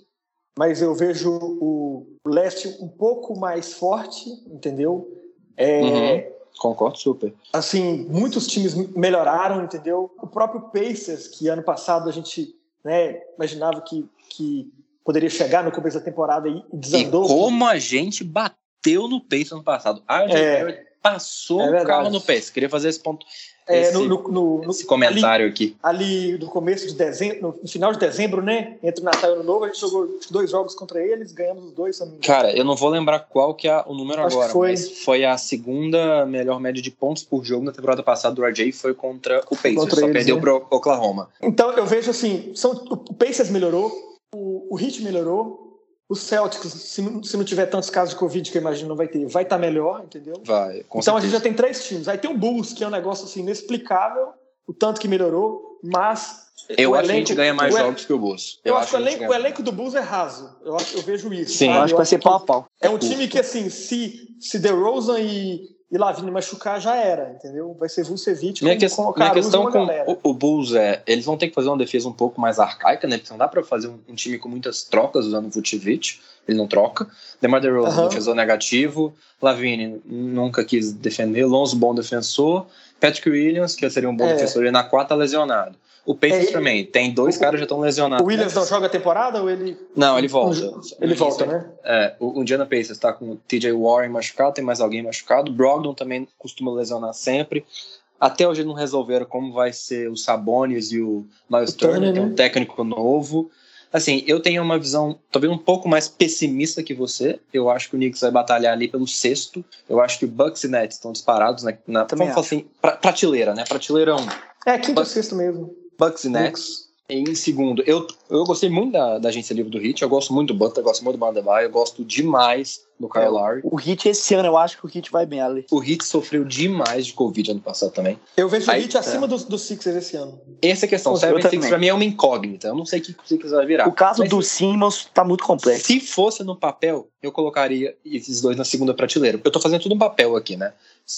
Mas eu vejo o leste um pouco mais forte, entendeu? É, uhum, concordo super. Assim, muitos times melhoraram, entendeu? O próprio Pacers, que ano passado a gente né, imaginava que, que poderia chegar no começo da temporada e desandou. E como a gente bateu no Pacers ano passado. A é, passou é o carro no Pacers. Queria fazer esse ponto é, esse, no, no, no, esse comentário ali, aqui. Ali no começo de dezembro, no final de dezembro, né? Entre Natal e Ano Novo, a gente jogou dois jogos contra eles, ganhamos os dois. Cara, eu não vou lembrar qual que é o número Acho agora, foi... mas foi a segunda melhor média de pontos por jogo na temporada passada do RJ foi contra o Pacers, contra só eles, perdeu né? pro Oklahoma. Então eu vejo assim, são, o Pacers melhorou, o, o Heat melhorou, o Celtics, se não, se não tiver tantos casos de Covid que eu imagino não vai ter, vai estar tá melhor, entendeu? Vai. então certeza. a gente já tem três times. Aí tem o Bulls, que é um negócio assim inexplicável, o tanto que melhorou, mas. Eu acho elenco, que a gente ganha mais jogos que o Bulls. Eu, eu acho que o elenco, o elenco, do Bulls é raso. Eu, eu vejo isso. Sim, eu acho que vai ser pau a pau. É um time que, assim, se, se DeRozan e, e Lavigne machucar, já era, entendeu? Vai ser Vucevic minha com, que, com Minha questão com o, o, Bulls é, eles vão ter que fazer uma defesa um pouco mais arcaica, né? Porque não dá pra fazer um, um time com muitas trocas usando o Vucevic ele não troca. DeMar DeRozan, uhum. defensor negativo. Lavine nunca quis defender. Lonzo, bom defensor. Patrick Williams, que seria um bom é. defensor, ele na quarta lesionado. O Pacers é, também, tem dois o, caras já estão lesionados. O Williams não joga a temporada ou ele. Não, ele volta. Ele volta, né? É, o Indiana Pacers está com o TJ Warren machucado, tem mais alguém machucado. Brogdon também costuma lesionar sempre. Até hoje não resolveram como vai ser o Sabonis e o Miles Turner, Turner, tem um né? técnico novo. Assim, eu tenho uma visão talvez um pouco mais pessimista que você. Eu acho que o Knicks vai batalhar ali pelo sexto. Eu acho que o Bucks e Nets estão disparados na, na vamos falar assim, pra, prateleira, né? Prateleira 1. É, quinto ou sexto mesmo. Bucks e Nets. Em segundo, eu, eu gostei muito da, da agência livre do Hit, eu gosto muito do Butler, eu gosto muito do Bandebaio, eu gosto demais do Kyle é, Lowry. O Hit esse ano, eu acho que o Hit vai bem ali. O Hit sofreu demais de Covid ano passado também. Eu vejo Aí, o Hit acima é. dos do Sixers esse ano. Essa é a questão, o 76 pra mim é uma incógnita, eu não sei o que o Sixers vai virar. O caso Mas, do Simmons tá muito complexo. Se fosse no papel, eu colocaria esses dois na segunda prateleira. Eu tô fazendo tudo um papel aqui, né?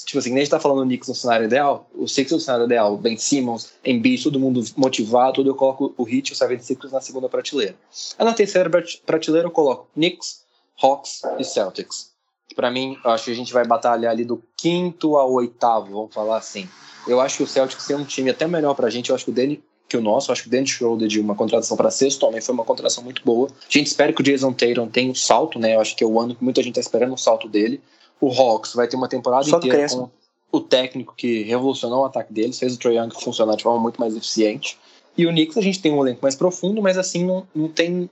Tipo assim, nem a gente tá falando o Knicks no cenário ideal, o Sixers no cenário ideal, Ben Simmons, Embiid, todo mundo motivado, tudo eu coloco o Heat e o 76ers na segunda prateleira. Aí na terceira prateleira eu coloco Knicks, Hawks e Celtics. Para mim, eu acho que a gente vai batalhar ali do quinto ao oitavo, vamos falar assim. Eu acho que o Celtics tem um time até melhor pra gente, eu acho que o Danny que o nosso. Acho que o Dan Schroeder de uma contratação para sexto também foi uma contratação muito boa. A gente espera que o Jason Tatum tenha um salto, né? Eu acho que é o ano que muita gente está esperando um salto dele. O Hawks vai ter uma temporada Só inteira com o técnico que revolucionou o ataque deles, fez o Trae Young funcionar de forma muito mais eficiente. E o Knicks a gente tem um elenco mais profundo, mas assim não, não tem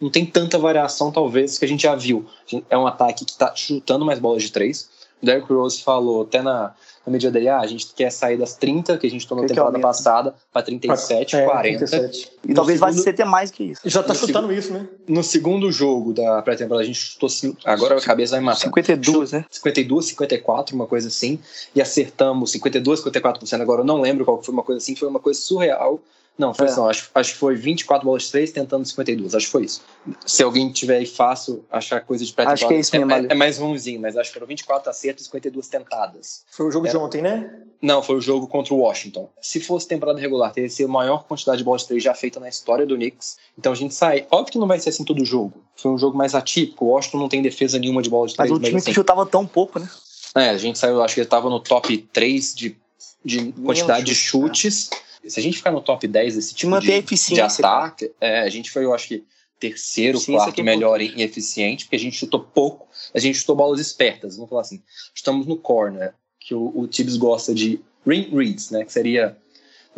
não tem tanta variação talvez que a gente já viu. É um ataque que está chutando mais bolas de três. O Derrick Rose falou até na, na medida dele, ah, a gente quer sair das 30 que a gente tomou na temporada passada para 37, é, 40. 37. E talvez segundo, vai ser até mais que isso. Já tá chutando isso, né? No segundo jogo da pré-temporada, a gente chutou, agora a cabeça vai matar. 52, né? 52, 54, uma coisa assim, e acertamos 52, 54%. Agora eu não lembro qual foi uma coisa assim, foi uma coisa surreal não, foi é. não. Acho, acho que foi 24 bolas de 3 tentando 52. Acho que foi isso. Se alguém tiver aí fácil achar coisa de pré-temporada. Acho que é isso mesmo. É, é, mais ruimzinho, mas acho que foram 24 acertos e 52 tentadas. Foi o jogo é. de ontem, né? Não, foi o jogo contra o Washington. Se fosse temporada regular, teria sido a maior quantidade de bolas de 3 já feita na história do Knicks. Então a gente sai. Óbvio que não vai ser assim todo jogo. Foi um jogo mais atípico. O Washington não tem defesa nenhuma de bola de 3. Mas o time mas, assim, que chutava tão pouco, né? É, a gente saiu, acho que ele tava no top 3 de de quantidade de chutes. É. Se a gente ficar no top 10 desse tipo Manter de, de ataque, é, a gente foi, eu acho que, terceiro, quarto melhor em eficiente, porque a gente chutou pouco, a gente chutou bolas espertas, vamos falar assim. Estamos no corner, que o, o Tibbs gosta de ring reads, né? Que seria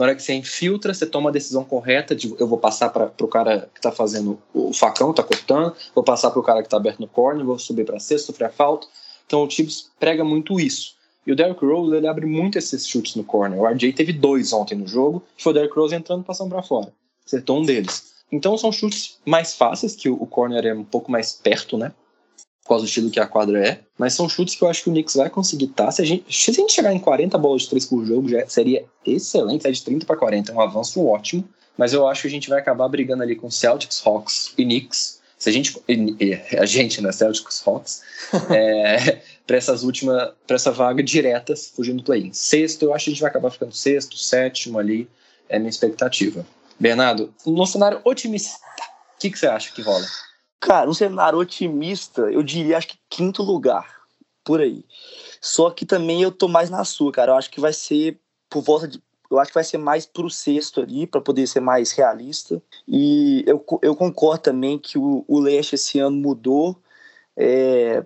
na hora que você infiltra, você toma a decisão correta de eu vou passar para o cara que está fazendo o facão, está cortando, vou passar para o cara que está aberto no corner, vou subir para sexta, sofrer a falta. Então o Tibbs prega muito isso. E o Derrick Rose ele abre muito esses chutes no corner. O RJ teve dois ontem no jogo, que foi o Derrick Rose entrando passando para fora. Acertou um deles. Então são chutes mais fáceis, que o corner é um pouco mais perto, né? Por causa do estilo que a quadra é. Mas são chutes que eu acho que o Knicks vai conseguir estar. Se a gente, se a gente chegar em 40 bolas de 3 por jogo, já seria excelente. É de 30 para 40, é um avanço ótimo. Mas eu acho que a gente vai acabar brigando ali com Celtics, Hawks e Knicks. Se a gente. A gente, né? Celtics, Hawks. <laughs> é, para essas últimas. para essa vaga direta, fugindo do play-in. Sexto, eu acho que a gente vai acabar ficando sexto, sétimo ali. É minha expectativa. Bernardo, no cenário otimista, o que, que você acha que rola? Cara, um cenário otimista, eu diria acho que quinto lugar, por aí. Só que também eu tô mais na sua, cara. Eu acho que vai ser por volta de. Eu acho que vai ser mais pro sexto ali, para poder ser mais realista. E eu, eu concordo também que o, o leste esse ano mudou. É,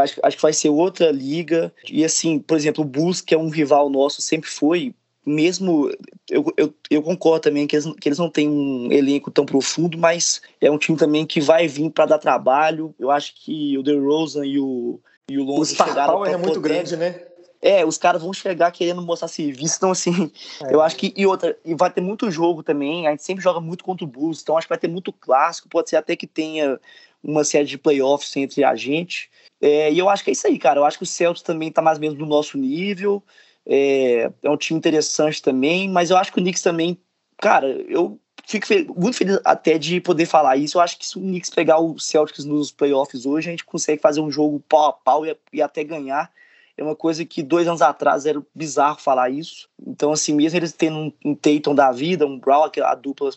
acho, acho que vai ser outra liga. E assim, por exemplo, o Bulls, que é um rival nosso, sempre foi mesmo eu, eu, eu, concordo também que eles, que eles não têm um elenco tão profundo, mas é um time também que vai vir para dar trabalho. Eu acho que o DeRozan e o, e o Lonzo o chegaram é muito grande, né? É, os caras vão chegar querendo mostrar serviço, então assim, é. eu acho que e outra, e vai ter muito jogo também, a gente sempre joga muito contra o Bulls, então acho que vai ter muito clássico, pode ser até que tenha uma série de playoffs entre a gente. É, e eu acho que é isso aí, cara. Eu acho que o Celtics também tá mais ou menos do nosso nível. É, é um time interessante também, mas eu acho que o Knicks também, cara, eu fico muito feliz até de poder falar isso. Eu acho que se o Knicks pegar o Celtics nos playoffs hoje, a gente consegue fazer um jogo pau a pau e, e até ganhar. É uma coisa que dois anos atrás era bizarro falar isso. Então, assim, mesmo eles tendo um, um Tatum da vida, um Brown, a dupla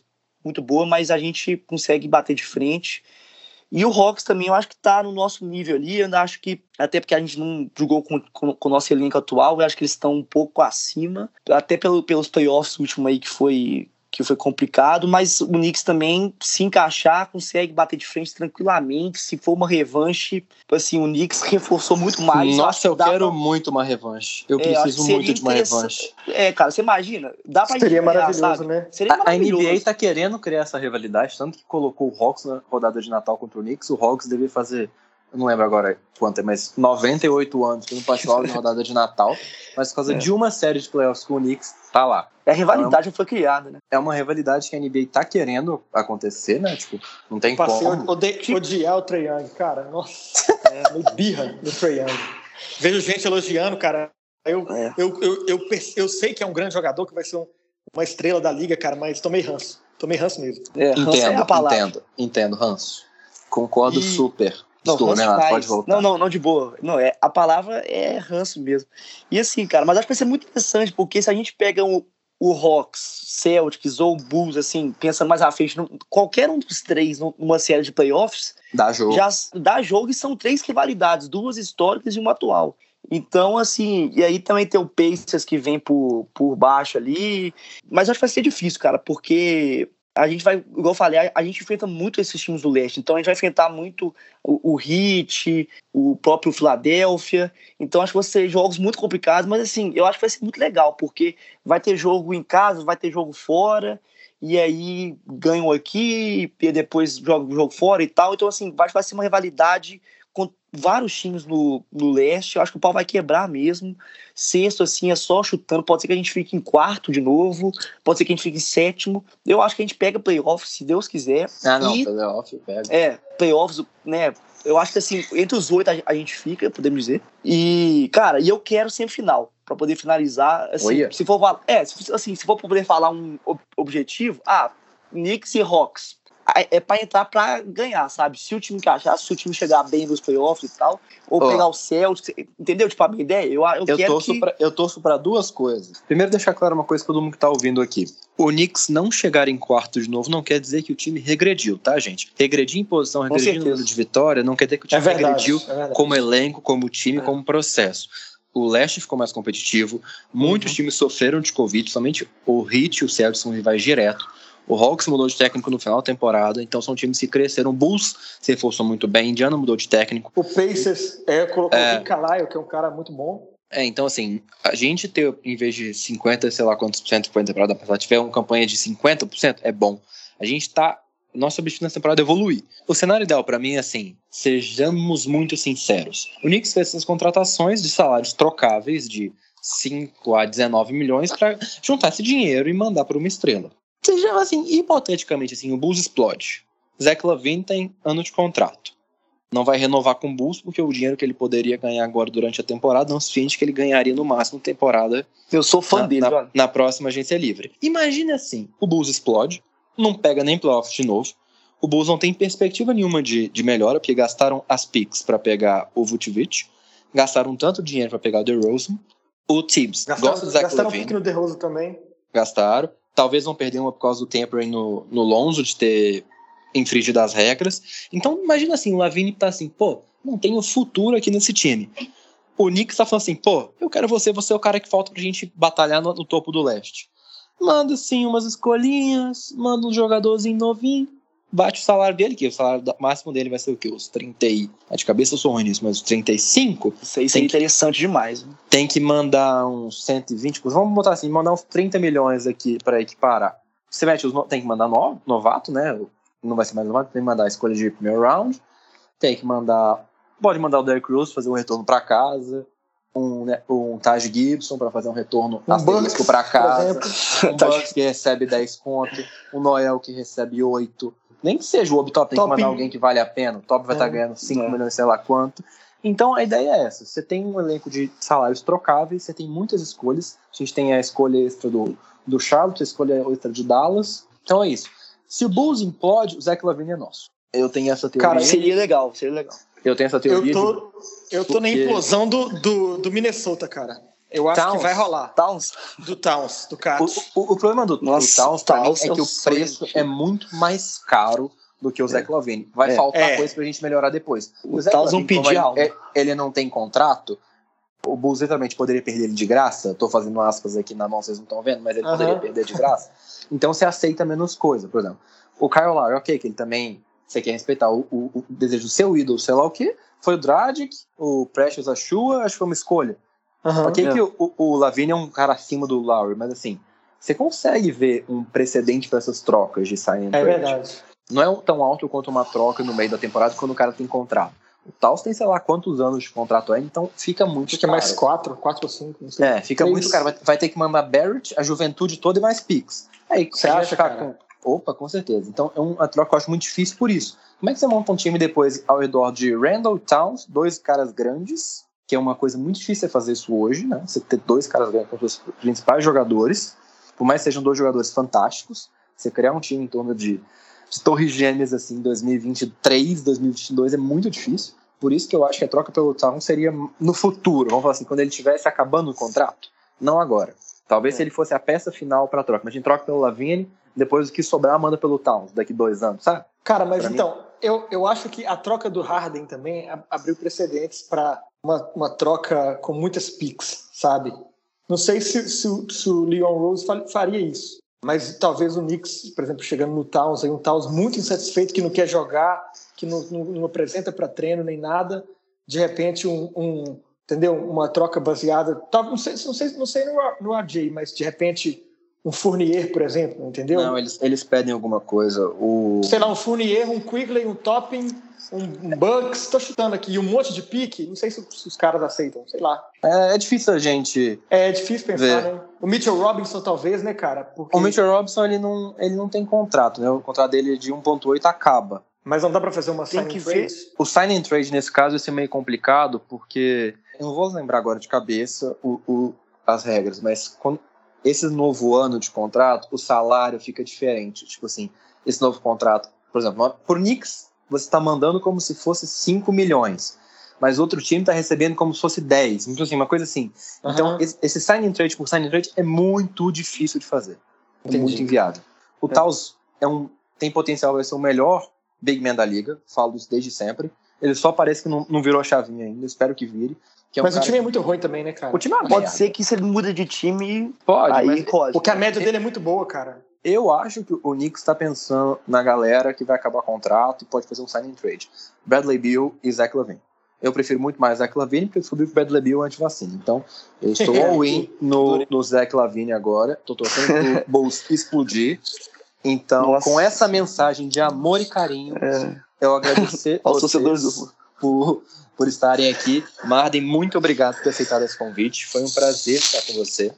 muito boa, mas a gente consegue bater de frente. E o Hawks também eu acho que tá no nosso nível ali. Eu acho que, até porque a gente não jogou com, com, com o nosso elenco atual, eu acho que eles estão um pouco acima. Até pelo, pelos playoffs último aí que foi que foi complicado, mas o Knicks também, se encaixar, consegue bater de frente tranquilamente. Se for uma revanche, assim, o Knicks <laughs> reforçou muito mais. Nossa, eu, eu quero pra... muito uma revanche. Eu é, preciso muito de uma revanche. É, cara, você imagina? Dá pra Seria maravilhoso, sabe? né? Seria maravilhoso. A NBA tá querendo criar essa rivalidade, tanto que colocou o Hawks na rodada de Natal contra o Knicks. O Hawks deve fazer eu não lembro agora quanto é, mas 98 anos que não passou na rodada de Natal, mas por causa é. de uma série de playoffs com o Knicks, tá lá. É a rivalidade então, foi criada, né? É uma rivalidade que a NBA tá querendo acontecer, né? Tipo, não tem Passei como. Ode odiar o Trae Young, cara. Nossa, <laughs> é meio birra do Trae Young. Vejo gente elogiando, cara. Eu, é. eu, eu, eu, eu, sei que é um grande jogador, que vai ser um, uma estrela da liga, cara, mas tomei ranço. Tomei ranço mesmo. É, entendo, é entendo, entendo, ranço. Concordo e... super. Não, Estou, né? Pode voltar. Não, não, não, de boa. Não, é, a palavra é ranço mesmo. E assim, cara, mas acho que vai ser muito interessante, porque se a gente pega o, o Hawks, Celtics ou Bulls, assim, pensa mais à frente, qualquer um dos três numa série de playoffs, dá jogo. Já dá jogo e são três rivalidades, duas históricas e uma atual. Então, assim, e aí também tem o Pacers que vem por, por baixo ali, mas acho que vai ser difícil, cara, porque a gente vai, igual eu falei, a, a, gente enfrenta muito esses times do leste. Então a gente vai enfrentar muito o, o Heat, o próprio Philadelphia. Então acho que vão ser jogos muito complicados, mas assim, eu acho que vai ser muito legal, porque vai ter jogo em casa, vai ter jogo fora, e aí ganham aqui, e depois joga o jogo fora e tal. Então, assim, vai, vai ser uma rivalidade com vários times no, no leste. Eu acho que o pau vai quebrar mesmo. Sexto, assim, é só chutando. Pode ser que a gente fique em quarto de novo. Pode ser que a gente fique em sétimo. Eu acho que a gente pega playoff, se Deus quiser. Ah, não, e, playoff pega. É, playoffs, né? Eu acho que assim, entre os oito a, gente fica, podemos dizer. E, cara, e eu quero sempre final. para poder finalizar. Assim, se for é, assim, se for poder falar um objetivo, ah, Knicks e Hawks é para entrar para ganhar, sabe? Se o time encaixar, se o time chegar bem nos playoffs e tal, ou oh. pegar o Celtics, entendeu? Tipo, a minha ideia? Eu, eu, eu quero torço que... Pra, eu torço para duas coisas. Primeiro, deixar claro uma coisa para todo mundo que tá ouvindo aqui. O Knicks não chegar em quarto de novo não quer dizer que o time regrediu, tá, gente? Regredir em posição, regredir no número de vitória, não quer dizer que o time é verdade, regrediu é como elenco, como time, é. como processo. o leste ficou mais competitivo, muitos uhum. times sofreram de Covid, somente o Heat e o Celtics são rivais direto. O Hawks mudou de técnico no final da temporada, então são times que cresceram. O Bulls se reforçou muito bem, Indiana mudou de técnico. O Pacers é, colocou é, o Rick Carlisle, que é um cara muito bom. É, então assim, a gente ter, em vez de 50, sei lá quantos por cento foi a temporada passada, tiver uma campanha de 50%, é bom. A gente tá. Nosso objetivo nessa temporada é evoluir. O cenário ideal para mim é assim: sejamos muito sinceros. O Knicks fez essas contratações de salários trocáveis de 5 a 19 milhões para juntar esse dinheiro e mandar para uma estrela. Seja assim, hipoteticamente assim, o Bulls explode. Zach Lavine tem ano de contrato não vai renovar com o Bulls, porque o dinheiro que ele poderia ganhar agora durante a temporada não é suficiente que ele ganharia no máximo temporada. Eu sou fã na, dele, na, na, próxima agência livre. Imagine assim: o Bulls explode, não pega nem playoffs de novo. O Bulls não tem perspectiva nenhuma de, de melhora, porque gastaram as picks para pegar o Vucevic, gastaram tanto dinheiro para pegar o DeRozan. O Tibbs gastaram, gosta do Zach Gastaram Levine, um no DeRozan também. Gastaram. Talvez vão perder uma por causa do tempering no, no Lonzo, de ter infringido as regras. Então, imagina assim, o Lavine tá assim, pô, não tenho futuro aqui nesse time. O Knicks tá falando assim, pô, eu quero você, você é o cara que falta pra gente batalhar no, no topo do leste. Manda, assim, umas escolinhas, manda um jogadorzinho novinho, bate o salário dele, que o salário máximo dele vai ser o quê? Os 30 e... Ah, de cabeça eu sou ruim nisso, mas os 35? Isso aí seria interessante demais. Né? Tem que mandar uns 120, vamos botar assim, mandar uns 30 milhões aqui para equiparar. Você mete os... Tem que mandar no, novato, né? não vai ser mais novato, tem que mandar a escolha de primeiro round, tem que mandar, pode mandar o Derrick Rose fazer um retorno para casa, um, né, um Taj Gibson para fazer um retorno um asterisco para casa, um Bucks que recebe 10 pontos, um Noel que recebe 8, nem que seja o Obtop, tem Top que mandar alguém que vale a pena, o Top vai estar é, tá ganhando 5 é. milhões, sei lá quanto. Então a ideia é essa: você tem um elenco de salários trocáveis, você tem muitas escolhas. A gente tem a escolha extra do, do Charlotte, a escolha extra de Dallas. Então é isso. Se o Bulls implode, o Zach Lavine é nosso. Eu tenho essa teoria. Cara, seria legal, seria legal. Eu tenho essa teoria. Eu tô, eu tô porque... na implosão do, do, do, Minnesota, cara. Eu acho Towns. que vai rolar. Towns? Do Towns, do cara. O, o, o, problema do, Nossa, do Towns, Towns é que o preço é muito mais caro do que o é. Lavine. Vai é. faltar é. coisa pra gente melhorar depois. O, o Zach Towns não pedir algo. É, ele não tem contrato, o Bulls literalmente poderia perder ele de graça. Tô fazendo aspas aqui na mão, vocês não estão vendo, mas ele poderia perder de graça. Então você aceita menos coisa, por exemplo. O Kyle Lowry, ok, que ele também você quer respeitar o, o, o, desejo do seu ídolo, sei lá o que. Foi o Dragic, o Precious Achua, acho que foi uma escolha. Uhum, ok é. que o, o Lavigne é um cara acima do Lowry, mas assim, você consegue ver um precedente para essas trocas de sign É verdade. Não é tão alto quanto uma troca no meio da temporada quando o cara tem contrato. O Taos tem, sei lá, quantos anos de contrato é, então fica muito Acho que é mais quatro, quatro ou cinco. É, fica Três. muito caro. Vai, vai, ter que mandar Barrett, a juventude toda e mais picks. Aí você acha, cara? Com... Opa, com certeza. Então é uma troca que eu acho muito difícil por isso. Como é que você monta um time depois ao redor de Randall Towns, dois caras grandes, que é uma coisa muito difícil de fazer isso hoje, né? Você ter dois caras grandes como os principais jogadores, por mais que sejam dois jogadores fantásticos, você criar um time em torno de, de torres gêmeas assim, em 2023, 2022 é muito difícil. Por isso que eu acho que a troca pelo Towns seria no futuro, vamos falar assim, quando ele estivesse acabando o contrato, não agora. Talvez é. se ele fosse a peça final para a troca, mas a gente troca pelo Lavigne, depois o que sobrar manda pelo Towns daqui dois anos, sabe? Cara, mas pra então, eu, eu acho que a troca do Harden também abriu precedentes para uma, uma troca com muitas picks, sabe? Não sei se, se, se o Leon Rose faria isso, mas talvez o Knicks, por exemplo, chegando no Towns, aí um Towns muito insatisfeito, que não quer jogar, que não, não, não apresenta para treino nem nada, de repente um, um, entendeu? Uma troca baseada, não sei, não sei, não sei no, no RJ, mas de repente um Fournier, por exemplo, entendeu? Não, eles, eles pedem alguma coisa. O... Sei lá, um Fournier, um Quigley, um Topping, um, um Bucks, tô chutando aqui, um monte de pique, não sei se, se os caras aceitam, sei lá. É, é, difícil a gente. É difícil pensar, ver. né? O Mitchell Robinson, talvez, né, cara? Porque... O Mitchell Robinson, ele não, ele não tem contrato, né? O contrato dele de 1,8 acaba. Mas não dá para fazer uma sign trade? Ver. O sign and trade, nesse caso, vai ser meio complicado, porque. Eu não vou lembrar agora de cabeça o, o as regras, mas quando, esse novo ano de contrato, o salário fica diferente. Tipo assim, esse novo contrato, por exemplo, por Knicks, você está mandando como se fosse 5 milhões, mas outro time está recebendo como se fosse 10. Então, assim, uma coisa assim. Uhum. Então, esse, sign trade por sign trade é muito difícil de fazer. É Entendi. muito inviável. O é. Taos é um, tem potencial para ser o melhor big man da liga, falo isso desde sempre. Ele só parece que não, não virou a chavinha ainda. Espero que vire. Que é um Mas o time é muito ruim também, né, cara? O time é uma Pode merda. ser que se ele muda de time, Pode, aí mas pode. Porque a média dele é muito boa, cara. eu acho que o Knicks está pensando na galera que vai acabar o contrato e pode fazer um signing trade. Bradley Beal e Zach Lavine. Eu prefiro muito mais Zach Lavine porque eu descobri que o Bradley Beal é antivacina. Então, eu estou <laughs> all-in no, no Zach Lavine agora. Tô torcendo pro <laughs> Bulls explodir. Então, Nossa. com essa mensagem de amor e carinho, É, eu agradecer <laughs> aos torcedores do por, por estarem aqui. Marden, muito obrigado por ter aceitado esse convite. Foi um prazer estar com você.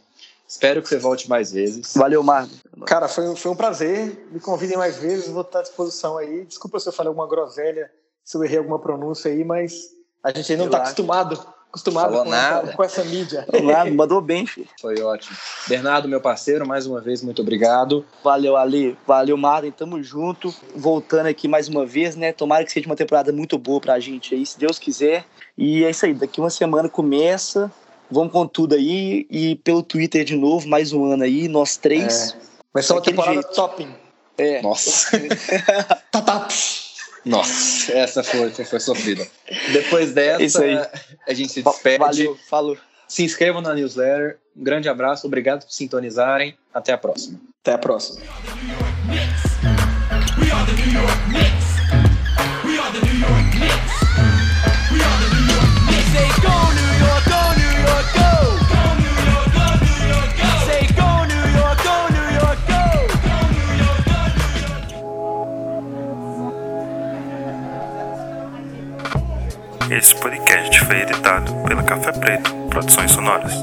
Espero que você volte mais vezes. Valeu, Marlon. Cara, foi, foi um prazer. Me convidem mais vezes, vou estar à disposição aí. Desculpa se eu falei alguma groselha, se eu errei alguma pronúncia aí, mas a gente ainda não está acostumado, acostumado com, nada. com essa mídia. Marlon, <laughs> mandou bem, filho. Foi ótimo. Bernardo, meu parceiro, mais uma vez, muito obrigado. Valeu, Ali. Valeu, Marlon. Tamo junto. Voltando aqui mais uma vez, né? Tomara que seja uma temporada muito boa pra gente aí, se Deus quiser. E é isso aí. Daqui uma semana começa. Vamos com tudo aí. E pelo Twitter de novo, mais um ano aí, nós três. Vai ser uma temporada jeito. topping. É. Nossa. <laughs> Tá, tá. Nossa, essa foi, foi, foi sofrida. Depois dessa, Isso aí. a gente se despede. Valeu, falou. Se inscrevam na newsletter. Um grande abraço, obrigado por sintonizarem. Até a próxima. Até a próxima. Say go Esse podcast foi editado pela Café Preto Produções Sonoras.